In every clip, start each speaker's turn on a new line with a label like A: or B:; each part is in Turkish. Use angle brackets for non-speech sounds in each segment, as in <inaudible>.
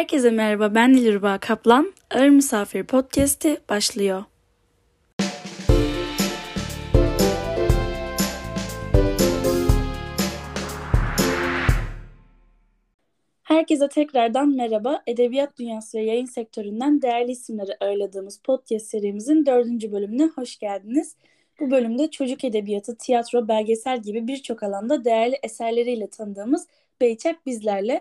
A: Herkese merhaba ben Dilruba Kaplan. Ağır Misafir Podcast'i başlıyor. Herkese tekrardan merhaba. Edebiyat dünyası ve yayın sektöründen değerli isimleri ağırladığımız podcast serimizin dördüncü bölümüne hoş geldiniz. Bu bölümde çocuk edebiyatı, tiyatro, belgesel gibi birçok alanda değerli eserleriyle tanıdığımız Beyçak bizlerle.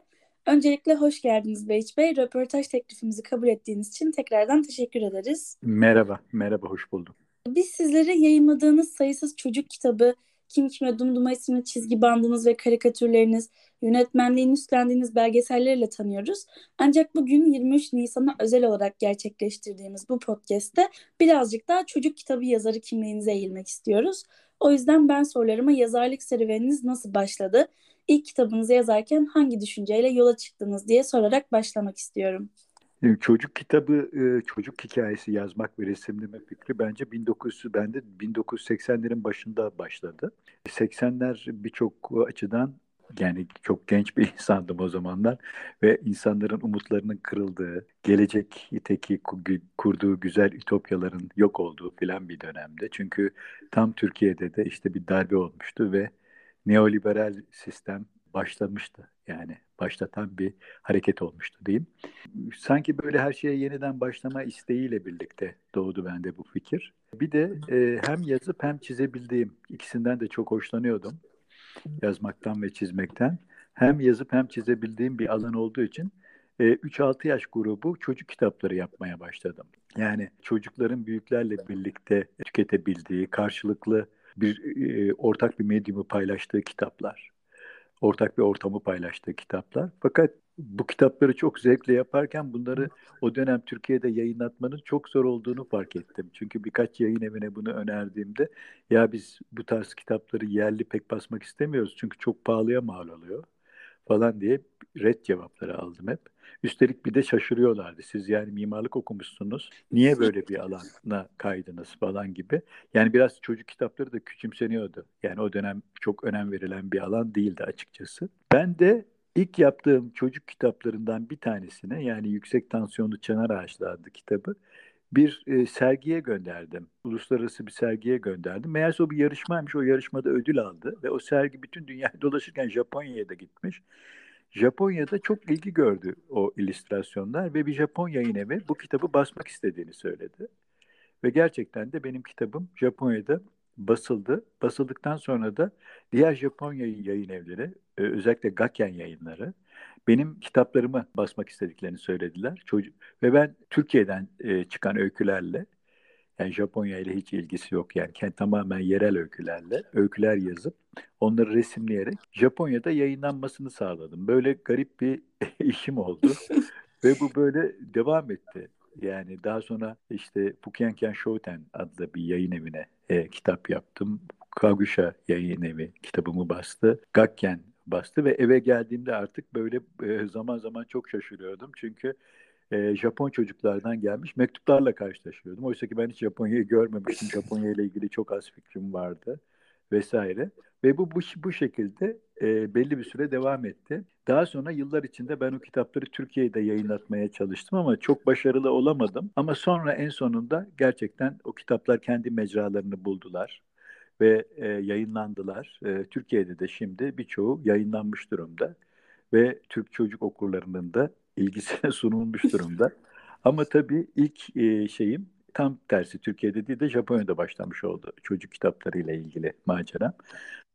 A: Öncelikle hoş geldiniz Beyç Bey. Röportaj teklifimizi kabul ettiğiniz için tekrardan teşekkür ederiz.
B: Merhaba, merhaba, hoş buldum.
A: Biz sizlere yayınladığınız sayısız çocuk kitabı, Kim Kime Dumduma isimli çizgi bandınız ve karikatürleriniz, yönetmenliğini üstlendiğiniz belgesellerle tanıyoruz. Ancak bugün 23 Nisan'a özel olarak gerçekleştirdiğimiz bu podcast'te birazcık daha çocuk kitabı yazarı kimliğinize eğilmek istiyoruz. O yüzden ben sorularıma yazarlık serüveniniz nasıl başladı? İlk kitabınızı yazarken hangi düşünceyle yola çıktınız diye sorarak başlamak istiyorum.
B: Çocuk kitabı, çocuk hikayesi yazmak ve resimleme fikri bence 1900 bende 1980'lerin başında başladı. 80'ler birçok açıdan yani çok genç bir <laughs> insandım o zamanlar ve insanların umutlarının kırıldığı, gelecek teki kurduğu güzel ütopyaların yok olduğu filan bir dönemde. Çünkü tam Türkiye'de de işte bir darbe olmuştu ve neoliberal sistem başlamıştı. Yani başlatan bir hareket olmuştu diyeyim. Sanki böyle her şeye yeniden başlama isteğiyle birlikte doğdu bende bu fikir. Bir de e, hem yazıp hem çizebildiğim ikisinden de çok hoşlanıyordum. Yazmaktan ve çizmekten. Hem yazıp hem çizebildiğim bir alan olduğu için e, 3-6 yaş grubu çocuk kitapları yapmaya başladım. Yani çocukların büyüklerle birlikte tüketebildiği, karşılıklı bir e, ortak bir medyumu paylaştığı kitaplar ortak bir ortamı paylaştığı kitaplar. Fakat bu kitapları çok zevkle yaparken bunları o dönem Türkiye'de yayınlatmanın çok zor olduğunu fark ettim. Çünkü birkaç yayın evine bunu önerdiğimde ya biz bu tarz kitapları yerli pek basmak istemiyoruz çünkü çok pahalıya mal oluyor falan diye red cevapları aldım hep. Üstelik bir de şaşırıyorlardı. Siz yani mimarlık okumuşsunuz. Niye böyle bir alana kaydınız falan gibi. Yani biraz çocuk kitapları da küçümseniyordu. Yani o dönem çok önem verilen bir alan değildi açıkçası. Ben de ilk yaptığım çocuk kitaplarından bir tanesine yani Yüksek Tansiyonlu Çanar Ağaçlı adlı kitabı bir e, sergiye gönderdim. Uluslararası bir sergiye gönderdim. Meğerse o bir yarışmaymış. O yarışmada ödül aldı ve o sergi bütün dünyayı <laughs> dolaşırken Japonya'ya da gitmiş. Japonya'da çok ilgi gördü o illüstrasyonlar ve bir Japon yayın evi bu kitabı basmak istediğini söyledi. Ve gerçekten de benim kitabım Japonya'da basıldı. Basıldıktan sonra da diğer Japonya yayın evleri, e, özellikle Gakken yayınları benim kitaplarımı basmak istediklerini söylediler. Çocuk ve ben Türkiye'den e, çıkan öykülerle yani Japonya ile hiç ilgisi yok yani kendi tamamen yerel öykülerle öyküler yazıp onları resimleyerek Japonya'da yayınlanmasını sağladım. Böyle garip bir <laughs> işim oldu <laughs> ve bu böyle devam etti. Yani daha sonra işte Pukyanken Shoten adlı bir yayın evine e, kitap yaptım. Kagusha yayın evi kitabımı bastı. Gakken bastı ve eve geldiğimde artık böyle e, zaman zaman çok şaşırıyordum. Çünkü e, Japon çocuklardan gelmiş mektuplarla karşılaşıyordum. Oysa ki ben hiç Japonya'yı görmemiştim. <laughs> Japonya ile ilgili çok az fikrim vardı vesaire. Ve bu bu, bu şekilde e, belli bir süre devam etti. Daha sonra yıllar içinde ben o kitapları Türkiye'de yayınlatmaya çalıştım ama çok başarılı olamadım. Ama sonra en sonunda gerçekten o kitaplar kendi mecralarını buldular ve e, yayınlandılar. E, Türkiye'de de şimdi birçoğu yayınlanmış durumda ve Türk çocuk okurlarının da ilgisine <laughs> sunulmuş durumda. Ama tabii ilk e, şeyim tam tersi Türkiye'de değil de Japonya'da başlamış oldu çocuk kitaplarıyla ilgili macera.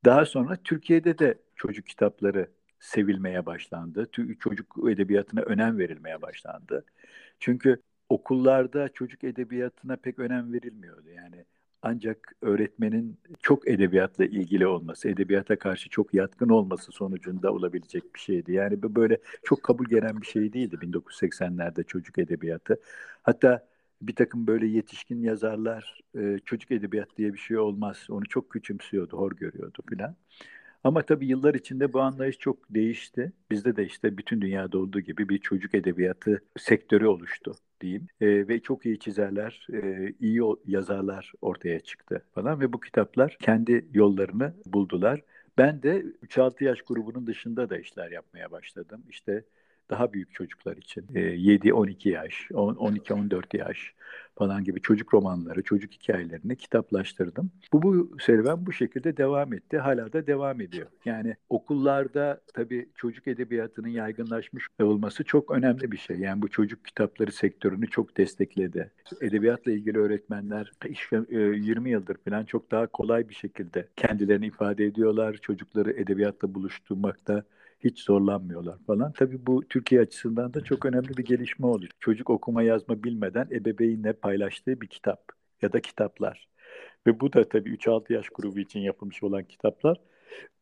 B: Daha sonra Türkiye'de de çocuk kitapları sevilmeye başlandı. Çocuk edebiyatına önem verilmeye başlandı. Çünkü okullarda çocuk edebiyatına pek önem verilmiyordu. Yani ancak öğretmenin çok edebiyatla ilgili olması, edebiyata karşı çok yatkın olması sonucunda olabilecek bir şeydi. Yani bu böyle çok kabul gelen bir şey değildi 1980'lerde çocuk edebiyatı. Hatta bir takım böyle yetişkin yazarlar e, çocuk edebiyat diye bir şey olmaz. Onu çok küçümsüyordu, hor görüyordu filan. Ama tabii yıllar içinde bu anlayış çok değişti. Bizde de işte bütün dünyada olduğu gibi bir çocuk edebiyatı sektörü oluştu diyeyim. E, ve çok iyi çizerler, e, iyi yazarlar ortaya çıktı falan ve bu kitaplar kendi yollarını buldular. Ben de 3-6 yaş grubunun dışında da işler yapmaya başladım. İşte daha büyük çocuklar için e, 7-12 yaş, 12-14 yaş falan gibi çocuk romanları, çocuk hikayelerini kitaplaştırdım. Bu, bu serüven bu şekilde devam etti. Hala da devam ediyor. Yani okullarda tabii çocuk edebiyatının yaygınlaşmış olması çok önemli bir şey. Yani bu çocuk kitapları sektörünü çok destekledi. Edebiyatla ilgili öğretmenler işte 20 yıldır falan çok daha kolay bir şekilde kendilerini ifade ediyorlar. Çocukları edebiyatla buluşturmakta hiç zorlanmıyorlar falan. Tabii bu Türkiye açısından da çok önemli bir gelişme oldu. Çocuk okuma yazma bilmeden ebeveynle paylaştığı bir kitap ya da kitaplar. Ve bu da tabii 3-6 yaş grubu için yapılmış olan kitaplar.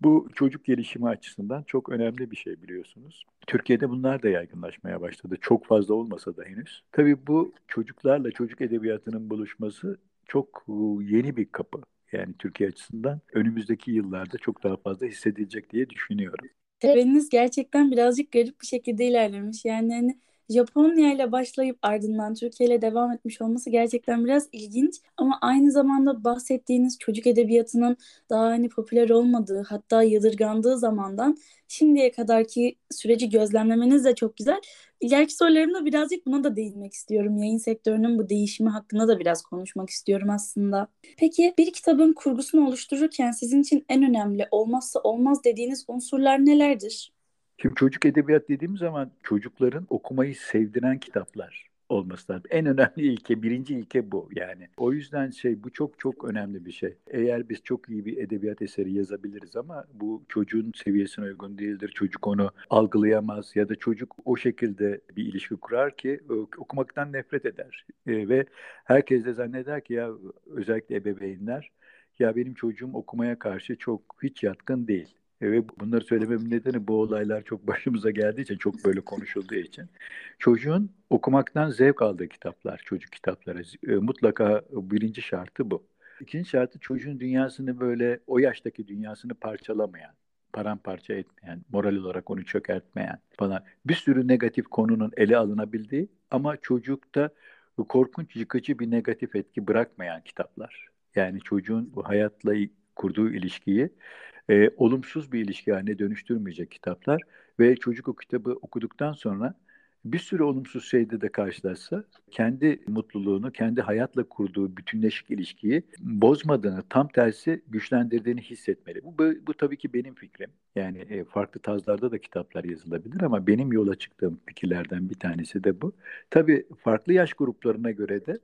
B: Bu çocuk gelişimi açısından çok önemli bir şey biliyorsunuz. Türkiye'de bunlar da yaygınlaşmaya başladı. Çok fazla olmasa da henüz. Tabii bu çocuklarla çocuk edebiyatının buluşması çok yeni bir kapı. Yani Türkiye açısından önümüzdeki yıllarda çok daha fazla hissedilecek diye düşünüyorum
A: serüveniniz gerçekten birazcık garip bir şekilde ilerlemiş. Yani hani Japonya ile başlayıp ardından Türkiye ile devam etmiş olması gerçekten biraz ilginç. Ama aynı zamanda bahsettiğiniz çocuk edebiyatının daha hani popüler olmadığı hatta yadırgandığı zamandan şimdiye kadarki süreci gözlemlemeniz de çok güzel. İleriki sorularımda birazcık buna da değinmek istiyorum. Yayın sektörünün bu değişimi hakkında da biraz konuşmak istiyorum aslında. Peki bir kitabın kurgusunu oluştururken sizin için en önemli olmazsa olmaz dediğiniz unsurlar nelerdir?
B: Şimdi çocuk edebiyat dediğim zaman çocukların okumayı sevdiren kitaplar olması lazım. En önemli ilke, birinci ilke bu yani. O yüzden şey bu çok çok önemli bir şey. Eğer biz çok iyi bir edebiyat eseri yazabiliriz ama bu çocuğun seviyesine uygun değildir. Çocuk onu algılayamaz ya da çocuk o şekilde bir ilişki kurar ki e, okumaktan nefret eder. E, ve herkes de zanneder ki ya özellikle ebeveynler ya benim çocuğum okumaya karşı çok hiç yatkın değil. Ve bunları söylememin nedeni bu olaylar çok başımıza geldiği için, çok böyle konuşulduğu için. Çocuğun okumaktan zevk aldığı kitaplar, çocuk kitapları. E, mutlaka birinci şartı bu. İkinci şartı çocuğun dünyasını böyle o yaştaki dünyasını parçalamayan, paramparça etmeyen, moral olarak onu çökertmeyen falan. Bir sürü negatif konunun ele alınabildiği ama çocukta korkunç yıkıcı bir negatif etki bırakmayan kitaplar. Yani çocuğun bu hayatla kurduğu ilişkiyi e, olumsuz bir ilişki haline dönüştürmeyecek kitaplar ve çocuk o kitabı okuduktan sonra bir sürü olumsuz şeyde de karşılaşsa kendi mutluluğunu, kendi hayatla kurduğu bütünleşik ilişkiyi bozmadığını, tam tersi güçlendirdiğini hissetmeli. Bu, bu, bu tabii ki benim fikrim. Yani e, farklı tazlarda da kitaplar yazılabilir ama benim yola çıktığım fikirlerden bir tanesi de bu. Tabii farklı yaş gruplarına göre de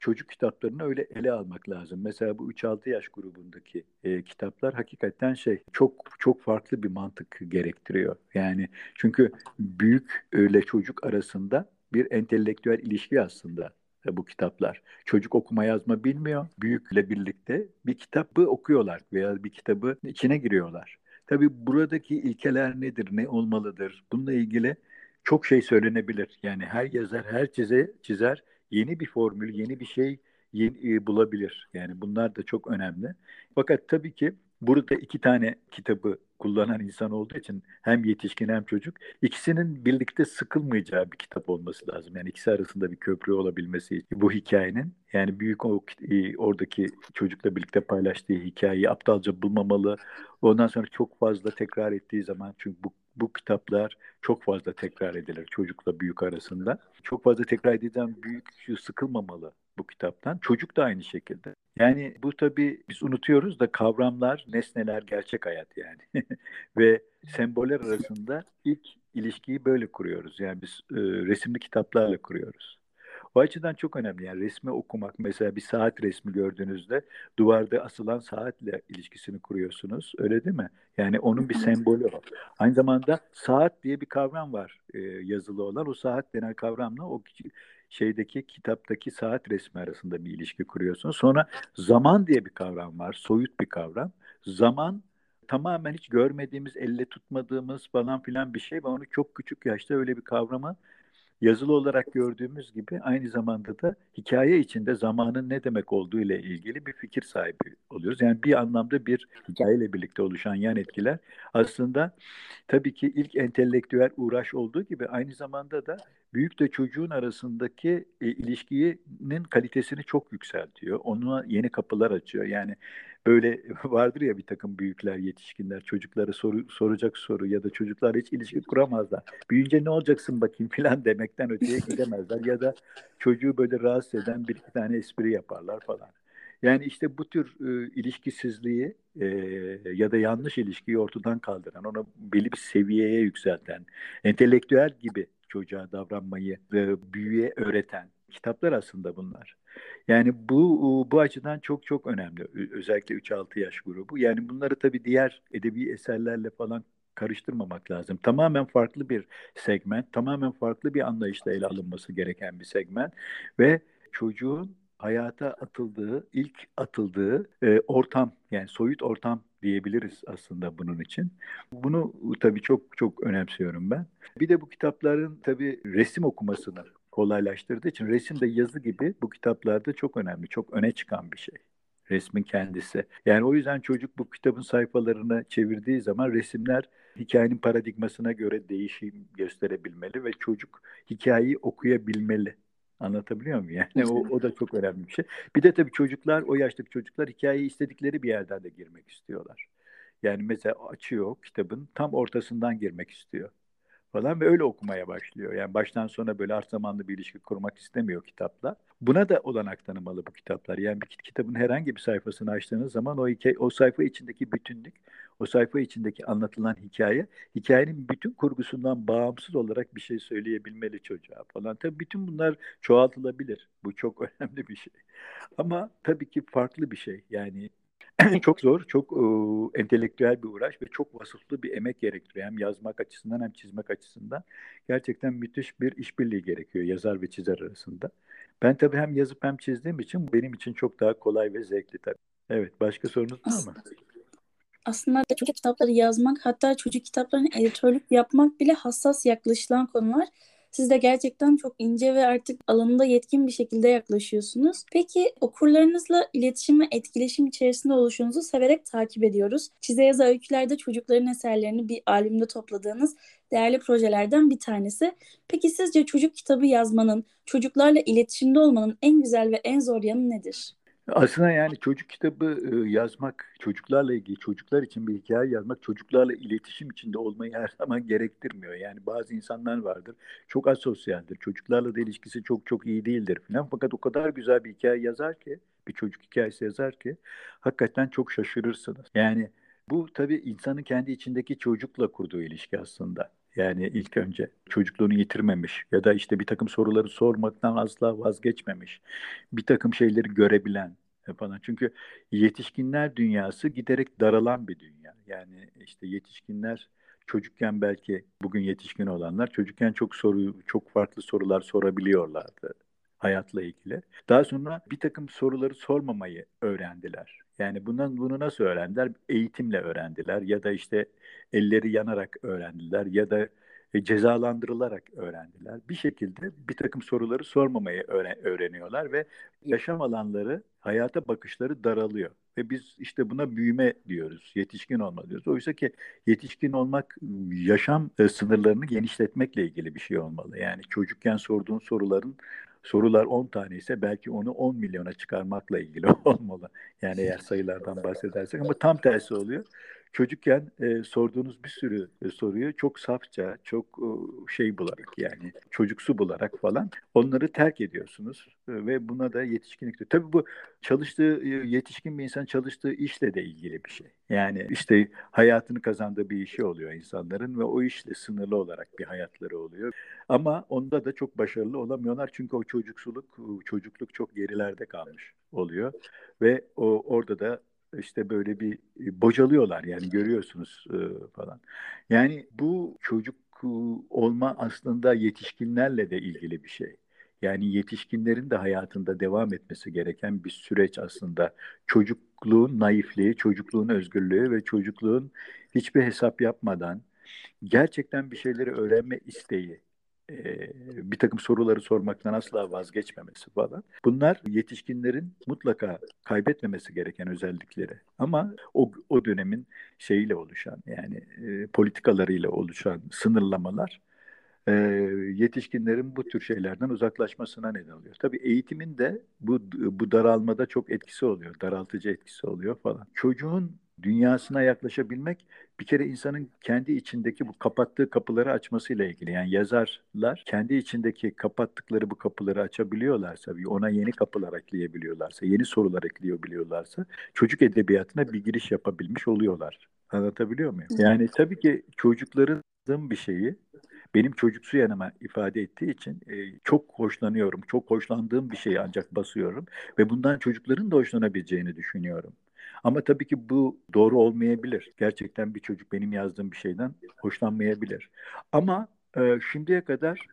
B: çocuk kitaplarını öyle ele almak lazım. Mesela bu 3-6 yaş grubundaki e, kitaplar hakikaten şey çok çok farklı bir mantık gerektiriyor. Yani çünkü büyük öyle çocuk arasında bir entelektüel ilişki aslında e, bu kitaplar. Çocuk okuma yazma bilmiyor. Büyükle birlikte bir kitabı okuyorlar veya bir kitabı içine giriyorlar. Tabii buradaki ilkeler nedir, ne olmalıdır? Bununla ilgili çok şey söylenebilir. Yani her yazar, her çize, çizer yeni bir formül, yeni bir şey yeni, e, bulabilir. Yani bunlar da çok önemli. Fakat tabii ki burada iki tane kitabı kullanan insan olduğu için hem yetişkin hem çocuk ikisinin birlikte sıkılmayacağı bir kitap olması lazım. Yani ikisi arasında bir köprü olabilmesi için bu hikayenin yani büyük o e, oradaki çocukla birlikte paylaştığı hikayeyi aptalca bulmamalı. Ondan sonra çok fazla tekrar ettiği zaman çünkü bu bu kitaplar çok fazla tekrar edilir çocukla büyük arasında. Çok fazla tekrar edilen büyük sıkılmamalı bu kitaptan. Çocuk da aynı şekilde. Yani bu tabii biz unutuyoruz da kavramlar, nesneler, gerçek hayat yani. <laughs> Ve semboller arasında ilk ilişkiyi böyle kuruyoruz. Yani biz e, resimli kitaplarla kuruyoruz. O açıdan çok önemli. Yani resmi okumak mesela bir saat resmi gördüğünüzde duvarda asılan saatle ilişkisini kuruyorsunuz. Öyle değil mi? Yani onun bir sembolü var. Aynı zamanda saat diye bir kavram var e, yazılı olan. O saat denen kavramla o şeydeki kitaptaki saat resmi arasında bir ilişki kuruyorsunuz. Sonra zaman diye bir kavram var. Soyut bir kavram. Zaman tamamen hiç görmediğimiz, elle tutmadığımız falan filan bir şey ve onu çok küçük yaşta öyle bir kavrama yazılı olarak gördüğümüz gibi aynı zamanda da hikaye içinde zamanın ne demek olduğu ile ilgili bir fikir sahibi oluyoruz. Yani bir anlamda bir hikayeyle birlikte oluşan yan etkiler aslında tabii ki ilk entelektüel uğraş olduğu gibi aynı zamanda da büyük de çocuğun arasındaki e, ilişkinin kalitesini çok yükseltiyor. Ona yeni kapılar açıyor. Yani böyle <laughs> vardır ya bir takım büyükler, yetişkinler çocuklara soru, soracak soru ya da çocuklar hiç ilişki kuramazlar. Büyüyünce ne olacaksın bakayım falan <laughs> demekten öteye gidemezler ya da çocuğu böyle rahatsız eden bir iki tane espri yaparlar falan. Yani işte bu tür e, ilişkisizliği e, ya da yanlış ilişkiyi ortadan kaldıran, onu belli bir seviyeye yükselten, entelektüel gibi çocuğa davranmayı e, büyüye öğreten kitaplar aslında bunlar. Yani bu bu açıdan çok çok önemli. Özellikle 3-6 yaş grubu. Yani bunları tabii diğer edebi eserlerle falan karıştırmamak lazım. Tamamen farklı bir segment, tamamen farklı bir anlayışla ele alınması gereken bir segment ve çocuğun hayata atıldığı, ilk atıldığı e, ortam yani soyut ortam diyebiliriz aslında bunun için. Bunu tabii çok çok önemsiyorum ben. Bir de bu kitapların tabii resim okumasını kolaylaştırdığı için resim de yazı gibi bu kitaplarda çok önemli, çok öne çıkan bir şey. Resmin kendisi. Yani o yüzden çocuk bu kitabın sayfalarını çevirdiği zaman resimler hikayenin paradigmasına göre değişim gösterebilmeli ve çocuk hikayeyi okuyabilmeli. Anlatabiliyor muyum? Yani o, o da çok önemli bir şey. Bir de tabii çocuklar, o yaştaki çocuklar hikayeyi istedikleri bir yerden de girmek istiyorlar. Yani mesela açıyor kitabın tam ortasından girmek istiyor falan ve öyle okumaya başlıyor. Yani baştan sona böyle art zamanlı bir ilişki kurmak istemiyor kitapla. Buna da olanak tanımalı bu kitaplar. Yani bir kitabın herhangi bir sayfasını açtığınız zaman o hikaye, o sayfa içindeki bütünlük, o sayfa içindeki anlatılan hikaye, hikayenin bütün kurgusundan bağımsız olarak bir şey söyleyebilmeli çocuğa falan. Tabii bütün bunlar çoğaltılabilir. Bu çok <laughs> önemli bir şey. Ama tabii ki farklı bir şey. Yani <clears throat> çok zor, çok e, entelektüel bir uğraş ve çok vasıflı bir emek gerektiriyor. Hem yazmak açısından hem çizmek açısından. Gerçekten müthiş bir işbirliği gerekiyor yazar ve çizer arasında. Ben tabii hem yazıp hem çizdiğim için benim için çok daha kolay ve zevkli tabii. Evet, başka sorunuz var mı?
A: Aslında çocuk kitapları yazmak, hatta çocuk kitaplarını editörlük yapmak bile hassas yaklaşılan konular. Siz de gerçekten çok ince ve artık alanında yetkin bir şekilde yaklaşıyorsunuz. Peki okurlarınızla iletişim ve etkileşim içerisinde oluşunuzu severek takip ediyoruz. Çize Yaza Öyküler'de çocukların eserlerini bir albümde topladığınız değerli projelerden bir tanesi. Peki sizce çocuk kitabı yazmanın, çocuklarla iletişimde olmanın en güzel ve en zor yanı nedir?
B: Aslında yani çocuk kitabı e, yazmak, çocuklarla ilgili, çocuklar için bir hikaye yazmak, çocuklarla iletişim içinde olmayı her zaman gerektirmiyor. Yani bazı insanlar vardır, çok asosyaldir, çocuklarla da ilişkisi çok çok iyi değildir falan. Fakat o kadar güzel bir hikaye yazar ki, bir çocuk hikayesi yazar ki, hakikaten çok şaşırırsınız. Yani bu tabii insanın kendi içindeki çocukla kurduğu ilişki aslında. Yani ilk önce çocukluğunu yitirmemiş ya da işte bir takım soruları sormaktan asla vazgeçmemiş. Bir takım şeyleri görebilen falan. Çünkü yetişkinler dünyası giderek daralan bir dünya. Yani işte yetişkinler çocukken belki bugün yetişkin olanlar çocukken çok soru çok farklı sorular sorabiliyorlardı hayatla ilgili. Daha sonra bir takım soruları sormamayı öğrendiler. Yani bundan bunu nasıl öğrendiler? Eğitimle öğrendiler ya da işte elleri yanarak öğrendiler ya da e, cezalandırılarak öğrendiler. Bir şekilde bir takım soruları sormamayı öğreniyorlar ve yaşam alanları, hayata bakışları daralıyor. Ve biz işte buna büyüme diyoruz, yetişkin olma diyoruz. Oysa ki yetişkin olmak yaşam e, sınırlarını genişletmekle ilgili bir şey olmalı. Yani çocukken sorduğun soruların sorular 10 tane ise belki onu 10 milyona çıkarmakla ilgili <laughs> olmalı. Yani eğer sayılardan bahsedersek ama tam tersi oluyor çocukken e, sorduğunuz bir sürü e, soruyu çok safça, çok e, şey bularak yani çocuksu bularak falan onları terk ediyorsunuz e, ve buna da yetişkinlik. Tabii bu çalıştığı e, yetişkin bir insan çalıştığı işle de ilgili bir şey. Yani işte hayatını kazandığı bir işi oluyor insanların ve o işle sınırlı olarak bir hayatları oluyor. Ama onda da çok başarılı olamıyorlar çünkü o çocuksuluk, çocukluk çok gerilerde kalmış oluyor ve o orada da işte böyle bir e, bocalıyorlar yani görüyorsunuz e, falan. Yani bu çocuk olma aslında yetişkinlerle de ilgili bir şey. Yani yetişkinlerin de hayatında devam etmesi gereken bir süreç aslında. Çocukluğun naifliği, çocukluğun özgürlüğü ve çocukluğun hiçbir hesap yapmadan gerçekten bir şeyleri öğrenme isteği bir takım soruları sormaktan asla vazgeçmemesi falan. Bunlar yetişkinlerin mutlaka kaybetmemesi gereken özellikleri. Ama o, o dönemin şeyiyle oluşan yani e, politikalarıyla oluşan sınırlamalar e, yetişkinlerin bu tür şeylerden uzaklaşmasına neden oluyor. Tabii eğitimin de bu bu daralmada çok etkisi oluyor, daraltıcı etkisi oluyor falan. Çocuğun dünyasına yaklaşabilmek bir kere insanın kendi içindeki bu kapattığı kapıları açmasıyla ilgili. Yani yazarlar kendi içindeki kapattıkları bu kapıları açabiliyorlarsa, ona yeni kapılar ekleyebiliyorlarsa, yeni sorular ekleyebiliyorlarsa çocuk edebiyatına bir giriş yapabilmiş oluyorlar. Anlatabiliyor muyum? Yani tabii ki çocukların bir şeyi benim çocuksu yanıma ifade ettiği için e, çok hoşlanıyorum. Çok hoşlandığım bir şeyi ancak basıyorum ve bundan çocukların da hoşlanabileceğini düşünüyorum. Ama tabii ki bu doğru olmayabilir. Gerçekten bir çocuk benim yazdığım bir şeyden hoşlanmayabilir. Ama e, şimdiye kadar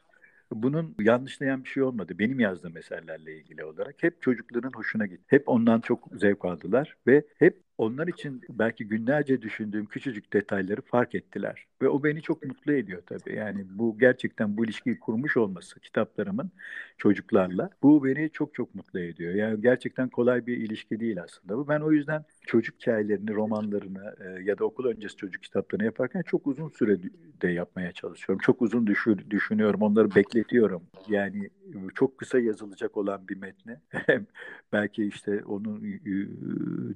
B: bunun yanlışlayan bir şey olmadı. Benim yazdığım eserlerle ilgili olarak hep çocukların hoşuna gitti. Hep ondan çok zevk aldılar ve hep onlar için belki günlerce düşündüğüm küçücük detayları fark ettiler. Ve o beni çok mutlu ediyor tabii. Yani bu gerçekten bu ilişkiyi kurmuş olması kitaplarımın çocuklarla bu beni çok çok mutlu ediyor. Yani gerçekten kolay bir ilişki değil aslında bu. Ben o yüzden çocuk hikayelerini, romanlarını e, ya da okul öncesi çocuk kitaplarını yaparken çok uzun sürede yapmaya çalışıyorum. Çok uzun düşür, düşünüyorum, onları bekletiyorum. Yani çok kısa yazılacak olan bir metni <laughs> belki işte onu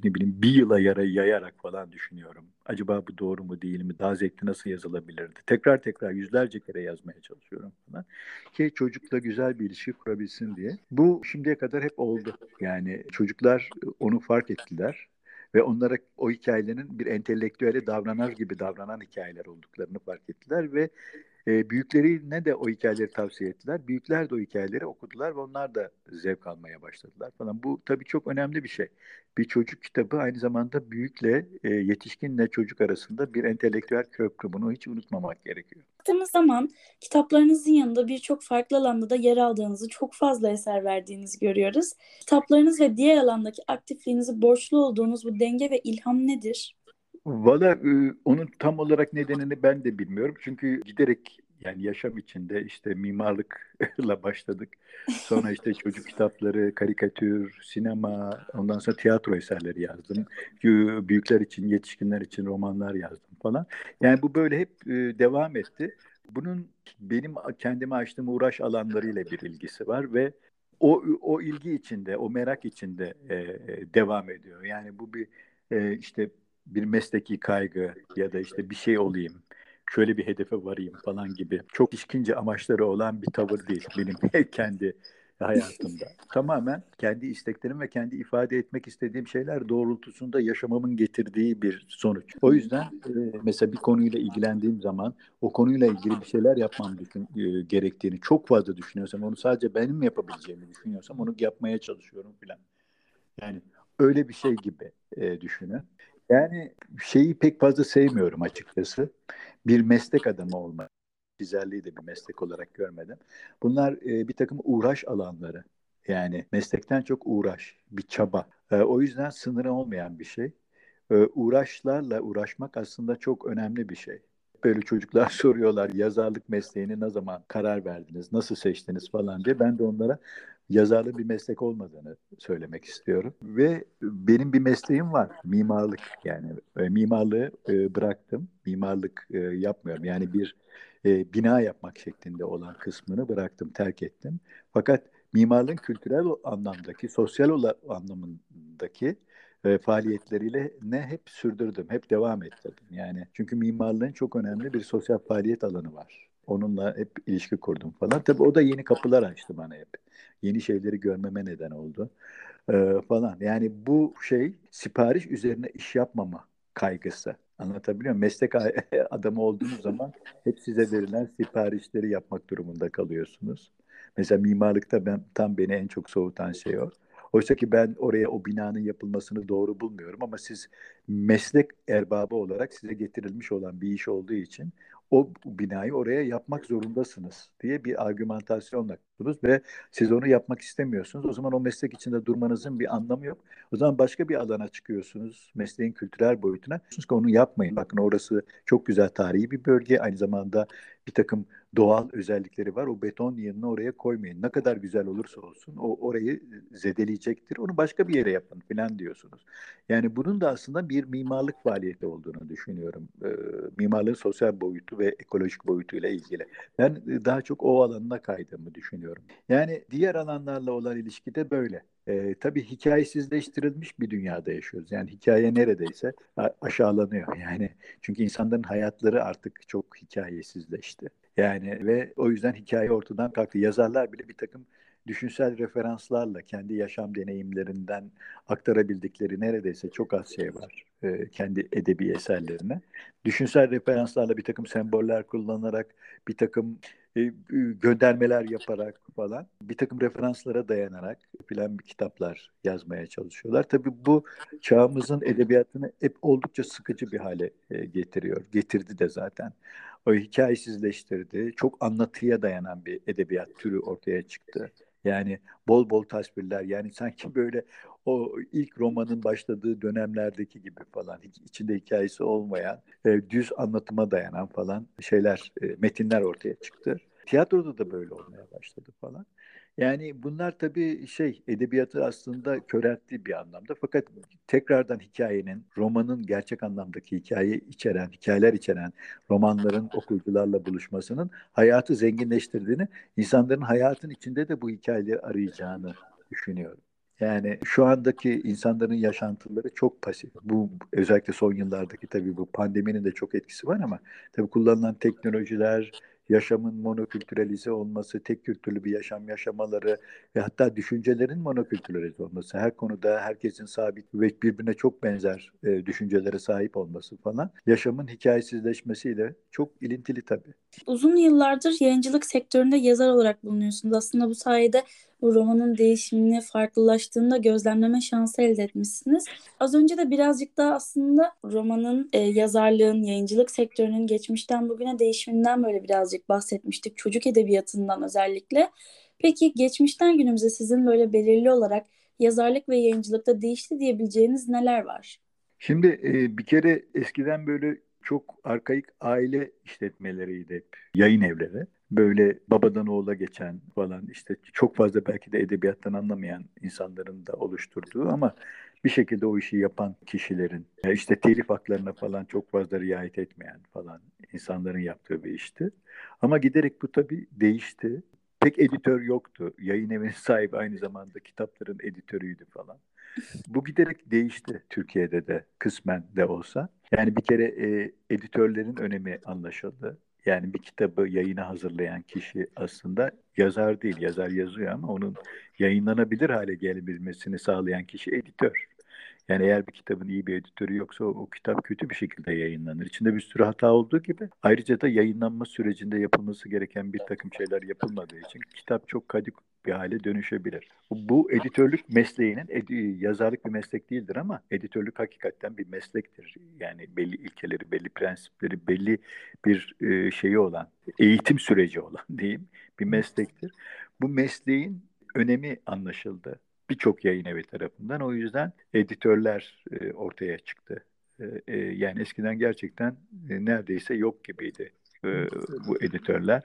B: ne bileyim bir yıla yara yayarak falan düşünüyorum. Acaba bu doğru mu değil mi? Daha zevkli nasıl yazılabilirdi? Tekrar tekrar yüzlerce kere yazmaya çalışıyorum falan. Ki çocukla güzel bir ilişki kurabilsin diye. Bu şimdiye kadar hep oldu. Yani çocuklar onu fark ettiler ve onlara o hikayelerin bir entelektüele davranar gibi davranan hikayeler olduklarını fark ettiler ve e, büyüklerine de o hikayeleri tavsiye ettiler. Büyükler de o hikayeleri okudular ve onlar da zevk almaya başladılar falan. Bu tabii çok önemli bir şey. Bir çocuk kitabı aynı zamanda büyükle, e, yetişkinle çocuk arasında bir entelektüel köprü. Bunu hiç unutmamak gerekiyor.
A: Baktığımız zaman kitaplarınızın yanında birçok farklı alanda da yer aldığınızı, çok fazla eser verdiğinizi görüyoruz. Kitaplarınız ve diğer alandaki aktifliğinizi borçlu olduğunuz bu denge ve ilham nedir?
B: Valla e, onun tam olarak nedenini ben de bilmiyorum. Çünkü giderek yani yaşam içinde işte mimarlıkla <laughs> başladık. Sonra işte çocuk kitapları, karikatür, sinema, ondan sonra tiyatro eserleri yazdım. Büyükler için, yetişkinler için romanlar yazdım falan. Yani bu böyle hep e, devam etti. Bunun benim kendime açtığım uğraş alanlarıyla bir ilgisi var ve o o ilgi içinde, o merak içinde e, devam ediyor. Yani bu bir e, işte bir mesleki kaygı ya da işte bir şey olayım, şöyle bir hedefe varayım falan gibi çok işkince amaçları olan bir tavır değil benim <laughs> kendi hayatımda. Tamamen kendi isteklerim ve kendi ifade etmek istediğim şeyler doğrultusunda yaşamamın getirdiği bir sonuç. O yüzden e, mesela bir konuyla ilgilendiğim zaman o konuyla ilgili bir şeyler yapmam düşün, e, gerektiğini çok fazla düşünüyorsam, onu sadece benim yapabileceğimi düşünüyorsam onu yapmaya çalışıyorum filan. Yani öyle bir şey gibi e, düşünün. Yani şeyi pek fazla sevmiyorum açıkçası. Bir meslek adamı olmak. Çizerliği de bir meslek olarak görmedim. Bunlar e, bir takım uğraş alanları. Yani meslekten çok uğraş, bir çaba. E, o yüzden sınırı olmayan bir şey. E, uğraşlarla uğraşmak aslında çok önemli bir şey. Böyle çocuklar <laughs> soruyorlar yazarlık mesleğini ne zaman karar verdiniz, nasıl seçtiniz falan diye. Ben de onlara yazarlığın bir meslek olmadığını söylemek istiyorum. Ve benim bir mesleğim var. Mimarlık yani. E, mimarlığı e, bıraktım. Mimarlık e, yapmıyorum. Yani bir e, bina yapmak şeklinde olan kısmını bıraktım, terk ettim. Fakat mimarlığın kültürel anlamdaki, sosyal anlamındaki e, faaliyetleriyle ne hep sürdürdüm, hep devam ettirdim. Yani çünkü mimarlığın çok önemli bir sosyal faaliyet alanı var. Onunla hep ilişki kurdum falan. Tabii o da yeni kapılar açtı bana hep yeni şeyleri görmeme neden oldu e, falan. Yani bu şey sipariş üzerine iş yapmama kaygısı. Anlatabiliyor muyum? Meslek <laughs> adamı olduğunuz zaman hep size verilen siparişleri yapmak durumunda kalıyorsunuz. Mesela mimarlıkta ben tam beni en çok soğutan şey o. Oysa ki ben oraya o binanın yapılmasını doğru bulmuyorum ama siz meslek erbabı olarak size getirilmiş olan bir iş olduğu için o binayı oraya yapmak zorundasınız diye bir argümantasyonla kurulur ve siz onu yapmak istemiyorsunuz. O zaman o meslek içinde durmanızın bir anlamı yok. O zaman başka bir alana çıkıyorsunuz. Mesleğin kültürel boyutuna. Diyorsunuz ki onu yapmayın. Bakın orası çok güzel tarihi bir bölge. Aynı zamanda bir takım doğal özellikleri var. O beton yığınını oraya koymayın. Ne kadar güzel olursa olsun o orayı zedeleyecektir. Onu başka bir yere yapın falan diyorsunuz. Yani bunun da aslında bir mimarlık faaliyeti olduğunu düşünüyorum. E, mimarlığın sosyal boyutu ve ekolojik boyutuyla ilgili. Ben daha çok o alanına kaydığımı düşünüyorum. Yani diğer alanlarla olan ilişki de böyle. E, tabii hikayesizleştirilmiş bir dünyada yaşıyoruz. Yani hikaye neredeyse aşağılanıyor. Yani çünkü insanların hayatları artık çok hikayesizleşti. Yani ve o yüzden hikaye ortadan kalktı. Yazarlar bile bir takım düşünsel referanslarla kendi yaşam deneyimlerinden aktarabildikleri neredeyse çok az şey var e, kendi edebi eserlerine. Düşünsel referanslarla bir takım semboller kullanarak, bir takım e, göndermeler yaparak falan bir takım referanslara dayanarak filan bir kitaplar yazmaya çalışıyorlar. Tabii bu çağımızın edebiyatını hep oldukça sıkıcı bir hale e, getiriyor. Getirdi de zaten. O hikayesizleştirdi. Çok anlatıya dayanan bir edebiyat türü ortaya çıktı. Yani bol bol tasvirler yani sanki böyle o ilk romanın başladığı dönemlerdeki gibi falan içinde hikayesi olmayan e, düz anlatıma dayanan falan şeyler e, metinler ortaya çıktı. Tiyatroda da böyle olmaya başladı falan. Yani bunlar tabii şey edebiyatı aslında köreltti bir anlamda. Fakat tekrardan hikayenin, romanın gerçek anlamdaki hikaye içeren, hikayeler içeren romanların okuyucularla buluşmasının hayatı zenginleştirdiğini, insanların hayatın içinde de bu hikayeleri arayacağını düşünüyorum. Yani şu andaki insanların yaşantıları çok pasif. Bu özellikle son yıllardaki tabii bu pandeminin de çok etkisi var ama tabii kullanılan teknolojiler, yaşamın monokültüralize olması, tek kültürlü bir yaşam yaşamaları ve hatta düşüncelerin monokültüralize olması, her konuda herkesin sabit ve birbirine çok benzer e, düşüncelere sahip olması falan yaşamın hikayesizleşmesiyle çok ilintili tabii.
A: Uzun yıllardır yayıncılık sektöründe yazar olarak bulunuyorsunuz. Aslında bu sayede bu romanın değişimini, farklılaştığında gözlemleme şansı elde etmişsiniz. Az önce de birazcık daha aslında romanın, e, yazarlığın, yayıncılık sektörünün geçmişten bugüne değişiminden böyle birazcık bahsetmiştik. Çocuk edebiyatından özellikle. Peki geçmişten günümüze sizin böyle belirli olarak yazarlık ve yayıncılıkta değişti diyebileceğiniz neler var?
B: Şimdi e, bir kere eskiden böyle çok arkaik aile işletmeleriydi hep yayın evleri böyle babadan oğula geçen falan işte çok fazla belki de edebiyattan anlamayan insanların da oluşturduğu ama bir şekilde o işi yapan kişilerin işte telif haklarına falan çok fazla riayet etmeyen falan insanların yaptığı bir işti. Ama giderek bu tabii değişti. Pek editör yoktu. Yayın evinin <laughs> sahibi aynı zamanda kitapların editörüydü falan. Bu giderek değişti Türkiye'de de kısmen de olsa. Yani bir kere e, editörlerin önemi anlaşıldı. Yani bir kitabı yayına hazırlayan kişi aslında yazar değil. Yazar yazıyor ama onun yayınlanabilir hale gelebilmesini sağlayan kişi editör. Yani eğer bir kitabın iyi bir editörü yoksa o, o kitap kötü bir şekilde yayınlanır. İçinde bir sürü hata olduğu gibi ayrıca da yayınlanma sürecinde yapılması gereken bir takım şeyler yapılmadığı için kitap çok kadik bir hale dönüşebilir. Bu editörlük mesleğinin ed- yazarlık bir meslek değildir ama editörlük hakikaten bir meslektir. Yani belli ilkeleri, belli prensipleri, belli bir e, şeyi olan, eğitim süreci olan <laughs> diyeyim bir meslektir. Bu mesleğin önemi anlaşıldı birçok yayın evi tarafından. O yüzden editörler e, ortaya çıktı. E, e, yani eskiden gerçekten e, neredeyse yok gibiydi e, bu editörler.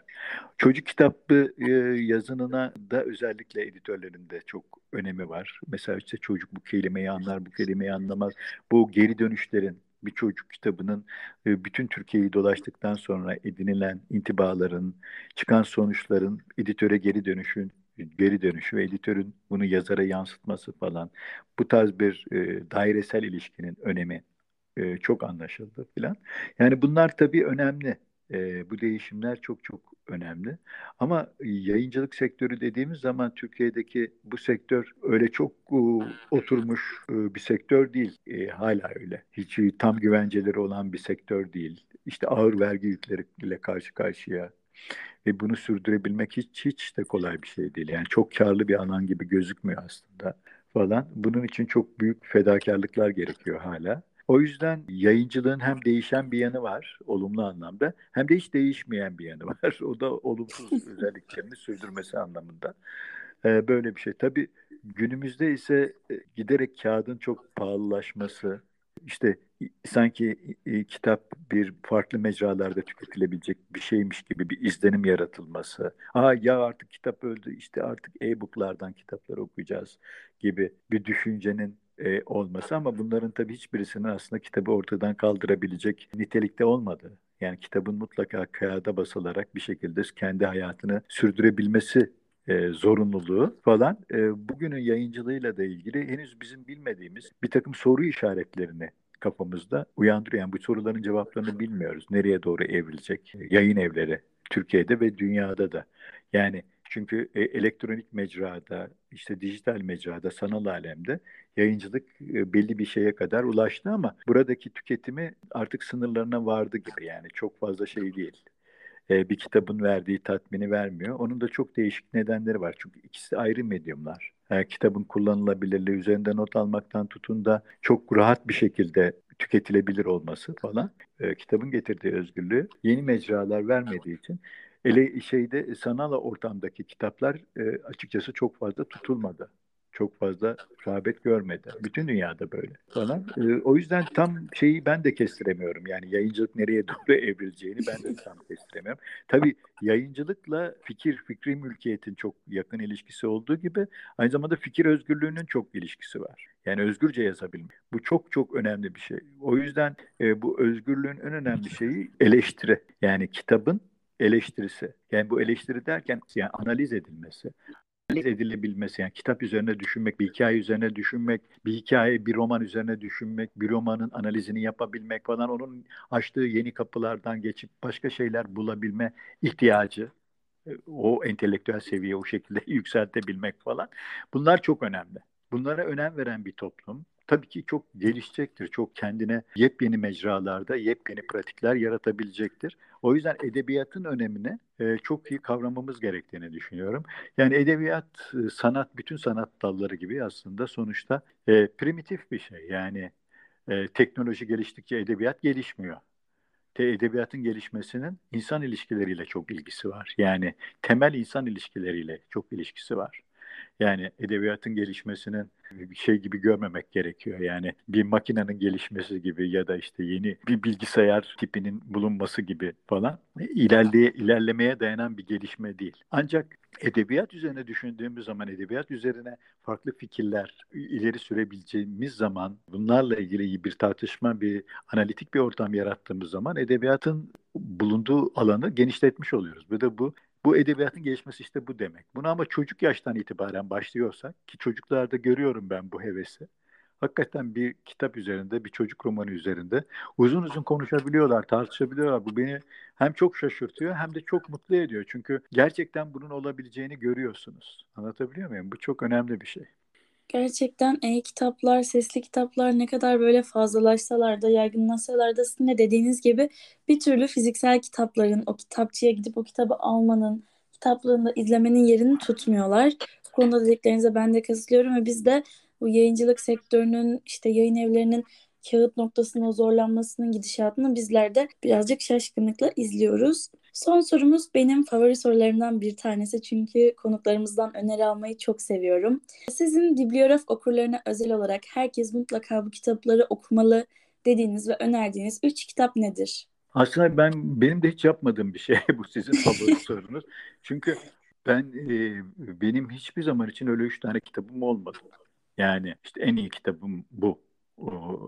B: Çocuk kitabı e, yazınına da özellikle editörlerin de çok önemi var. Mesela işte çocuk bu kelimeyi anlar, bu kelimeyi anlamaz. Bu geri dönüşlerin bir çocuk kitabının e, bütün Türkiye'yi dolaştıktan sonra edinilen intibaların, çıkan sonuçların editöre geri dönüşün geri dönüşü ve editörün bunu yazara yansıtması falan bu tarz bir e, dairesel ilişkinin önemi e, çok anlaşıldı filan. Yani bunlar tabii önemli. E, bu değişimler çok çok önemli. Ama yayıncılık sektörü dediğimiz zaman Türkiye'deki bu sektör öyle çok e, oturmuş e, bir sektör değil. E, hala öyle. Hiç tam güvenceleri olan bir sektör değil. İşte ağır vergi yükleriyle karşı karşıya ve bunu sürdürebilmek hiç hiç de kolay bir şey değil. Yani çok karlı bir alan gibi gözükmüyor aslında falan. Bunun için çok büyük fedakarlıklar gerekiyor hala. O yüzden yayıncılığın hem değişen bir yanı var olumlu anlamda hem de hiç değişmeyen bir yanı var. <laughs> O da olumsuz <laughs> özelliklerini sürdürmesi anlamında. Ee, böyle bir şey. Tabii günümüzde ise e, giderek kağıdın çok pahalılaşması, işte sanki e, kitap bir farklı mecralarda tüketilebilecek bir şeymiş gibi bir izlenim yaratılması. Ha ya artık kitap öldü işte artık e-booklardan kitaplar okuyacağız gibi bir düşüncenin e, olması ama bunların tabii hiçbirisinin aslında kitabı ortadan kaldırabilecek nitelikte olmadı. Yani kitabın mutlaka kağıda basılarak bir şekilde kendi hayatını sürdürebilmesi e, zorunluluğu falan e, bugünün yayıncılığıyla da ilgili henüz bizim bilmediğimiz bir takım soru işaretlerini kafamızda uyandırıyor. Yani bu soruların cevaplarını bilmiyoruz. Nereye doğru evrilecek yayın evleri Türkiye'de ve dünyada da. Yani çünkü e, elektronik mecrada, işte dijital mecrada, sanal alemde yayıncılık e, belli bir şeye kadar ulaştı ama buradaki tüketimi artık sınırlarına vardı gibi yani çok fazla şey değil. E, bir kitabın verdiği tatmini vermiyor. Onun da çok değişik nedenleri var. Çünkü ikisi ayrı medyumlar. E, kitabın kullanılabilirliği üzerinde not almaktan tutun da çok rahat bir şekilde tüketilebilir olması falan e, kitabın getirdiği özgürlüğü yeni mecralar vermediği için ele şeyde sanal ortamdaki kitaplar açıkçası çok fazla tutulmadı çok fazla rağbet görmedi. Bütün dünyada böyle falan. E, o yüzden tam şeyi ben de kestiremiyorum. Yani yayıncılık nereye <laughs> doğru evrileceğini ben de tam kestiremiyorum. Tabii yayıncılıkla fikir, fikri mülkiyetin çok yakın ilişkisi olduğu gibi aynı zamanda fikir özgürlüğünün çok ilişkisi var. Yani özgürce yazabilmek. Bu çok çok önemli bir şey. O yüzden e, bu özgürlüğün en önemli şeyi <laughs> eleştiri. Yani kitabın eleştirisi. Yani bu eleştiri derken yani analiz edilmesi analiz edilebilmesi yani kitap üzerine düşünmek, bir hikaye üzerine düşünmek, bir hikaye, bir roman üzerine düşünmek, bir romanın analizini yapabilmek falan onun açtığı yeni kapılardan geçip başka şeyler bulabilme ihtiyacı e, o entelektüel seviye o şekilde <laughs> yükseltebilmek falan bunlar çok önemli. Bunlara önem veren bir toplum tabii ki çok gelişecektir. Çok kendine yepyeni mecralarda yepyeni pratikler yaratabilecektir. O yüzden edebiyatın önemini e, çok iyi kavramamız gerektiğini düşünüyorum. Yani edebiyat, e, sanat, bütün sanat dalları gibi aslında sonuçta e, primitif bir şey. Yani e, teknoloji geliştikçe edebiyat gelişmiyor. Te edebiyatın gelişmesinin insan ilişkileriyle çok ilgisi var. Yani temel insan ilişkileriyle çok ilişkisi var. Yani edebiyatın gelişmesinin bir şey gibi görmemek gerekiyor. Yani bir makinenin gelişmesi gibi ya da işte yeni bir bilgisayar tipinin bulunması gibi falan ilerleye, ilerlemeye dayanan bir gelişme değil. Ancak edebiyat üzerine düşündüğümüz zaman edebiyat üzerine farklı fikirler ileri sürebileceğimiz zaman bunlarla ilgili bir tartışma, bir analitik bir ortam yarattığımız zaman edebiyatın bulunduğu alanı genişletmiş oluyoruz. Bu da bu bu edebiyatın gelişmesi işte bu demek. Bunu ama çocuk yaştan itibaren başlıyorsak ki çocuklarda görüyorum ben bu hevesi. Hakikaten bir kitap üzerinde, bir çocuk romanı üzerinde uzun uzun konuşabiliyorlar, tartışabiliyorlar. Bu beni hem çok şaşırtıyor hem de çok mutlu ediyor. Çünkü gerçekten bunun olabileceğini görüyorsunuz. Anlatabiliyor muyum? Bu çok önemli bir şey.
A: Gerçekten e-kitaplar, sesli kitaplar ne kadar böyle fazlalaşsalar da, yaygınlaşsalar da sizin de dediğiniz gibi bir türlü fiziksel kitapların, o kitapçıya gidip o kitabı almanın, kitaplığında izlemenin yerini tutmuyorlar. Bu konuda dediklerinize ben de katılıyorum ve biz de bu yayıncılık sektörünün, işte yayın evlerinin kağıt noktasına zorlanmasının gidişatını bizler de birazcık şaşkınlıkla izliyoruz. Son sorumuz benim favori sorularımdan bir tanesi çünkü konuklarımızdan öneri almayı çok seviyorum. Sizin bibliograf okurlarına özel olarak herkes mutlaka bu kitapları okumalı dediğiniz ve önerdiğiniz üç kitap nedir?
B: Aslında ben benim de hiç yapmadığım bir şey <laughs> bu sizin favori <laughs> sorunuz. Çünkü ben e, benim hiçbir zaman için öyle üç tane kitabım olmadı. Yani işte en iyi kitabım bu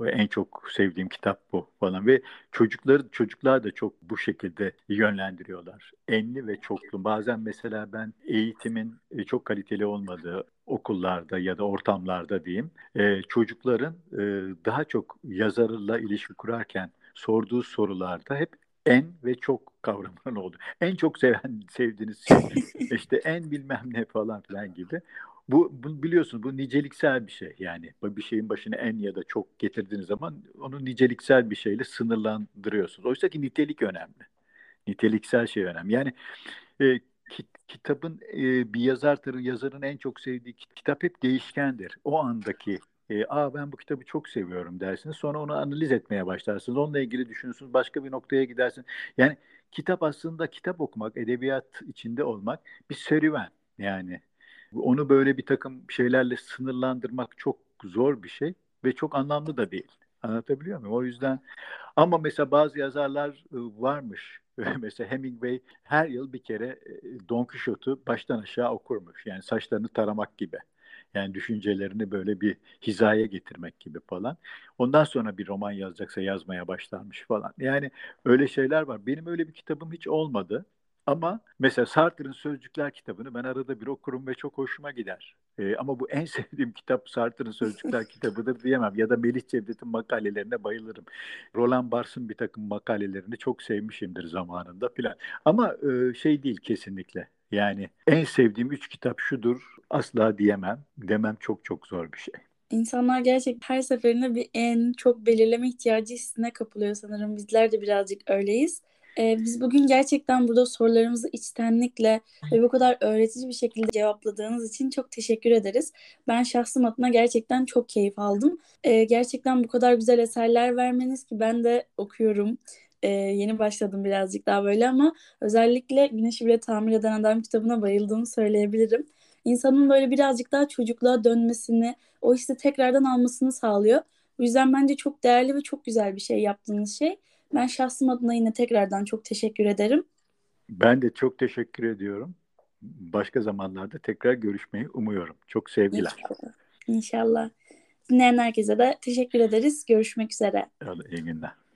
B: en çok sevdiğim kitap bu falan ve çocukları çocuklar da çok bu şekilde yönlendiriyorlar. Enli ve çoklu. Bazen mesela ben eğitimin e, çok kaliteli olmadığı okullarda ya da ortamlarda diyeyim e, çocukların e, daha çok yazarla ilişki kurarken sorduğu sorularda hep en ve çok kavramının oldu. En çok seven sevdiğiniz şey işte en bilmem ne falan filan gibi. Bu, bu biliyorsunuz bu niceliksel bir şey yani bir şeyin başına en ya da çok getirdiğiniz zaman onu niceliksel bir şeyle sınırlandırıyorsunuz. Oysa ki nitelik önemli. Niteliksel şey önemli. Yani e, kitabın e, bir yazar yazarın en çok sevdiği kitap hep değişkendir. O andaki e, Aa ben bu kitabı çok seviyorum dersiniz. Sonra onu analiz etmeye başlarsınız. Onunla ilgili düşünürsünüz. Başka bir noktaya gidersiniz. Yani kitap aslında kitap okumak, edebiyat içinde olmak bir serüven. Yani onu böyle bir takım şeylerle sınırlandırmak çok zor bir şey ve çok anlamlı da değil. Anlatabiliyor muyum? O yüzden ama mesela bazı yazarlar e, varmış. <laughs> mesela Hemingway her yıl bir kere e, Don Quixote'u baştan aşağı okurmuş. Yani saçlarını taramak gibi. Yani düşüncelerini böyle bir hizaya getirmek gibi falan. Ondan sonra bir roman yazacaksa yazmaya başlarmış falan. Yani öyle şeyler var. Benim öyle bir kitabım hiç olmadı. Ama mesela Sartre'ın Sözcükler kitabını ben arada bir okurum ve çok hoşuma gider. Ee, ama bu en <laughs> sevdiğim kitap Sartre'ın Sözcükler <laughs> kitabıdır diyemem. Ya da Melih Cevdet'in makalelerine bayılırım. Roland Barthes'ın bir takım makalelerini çok sevmişimdir zamanında filan. Ama e, şey değil kesinlikle. Yani en sevdiğim üç kitap şudur asla diyemem. Demem çok çok zor bir şey.
A: İnsanlar gerçekten her seferinde bir en çok belirleme ihtiyacı hissine kapılıyor sanırım. Bizler de birazcık öyleyiz. Ee, biz bugün gerçekten burada sorularımızı içtenlikle ve bu kadar öğretici bir şekilde cevapladığınız için çok teşekkür ederiz. Ben şahsım adına gerçekten çok keyif aldım. Ee, gerçekten bu kadar güzel eserler vermeniz ki ben de okuyorum. Ee, yeni başladım birazcık daha böyle ama özellikle Güneşi bile tamir eden adam kitabına bayıldığımı söyleyebilirim. İnsanın böyle birazcık daha çocukluğa dönmesini, o hissi tekrardan almasını sağlıyor. Bu yüzden bence çok değerli ve çok güzel bir şey yaptığınız şey. Ben şahsım adına yine tekrardan çok teşekkür ederim.
B: Ben de çok teşekkür ediyorum. Başka zamanlarda tekrar görüşmeyi umuyorum. Çok sevgiler.
A: İnşallah. İnşallah. Dinleyen herkese de teşekkür ederiz. Görüşmek üzere.
B: İyi günler.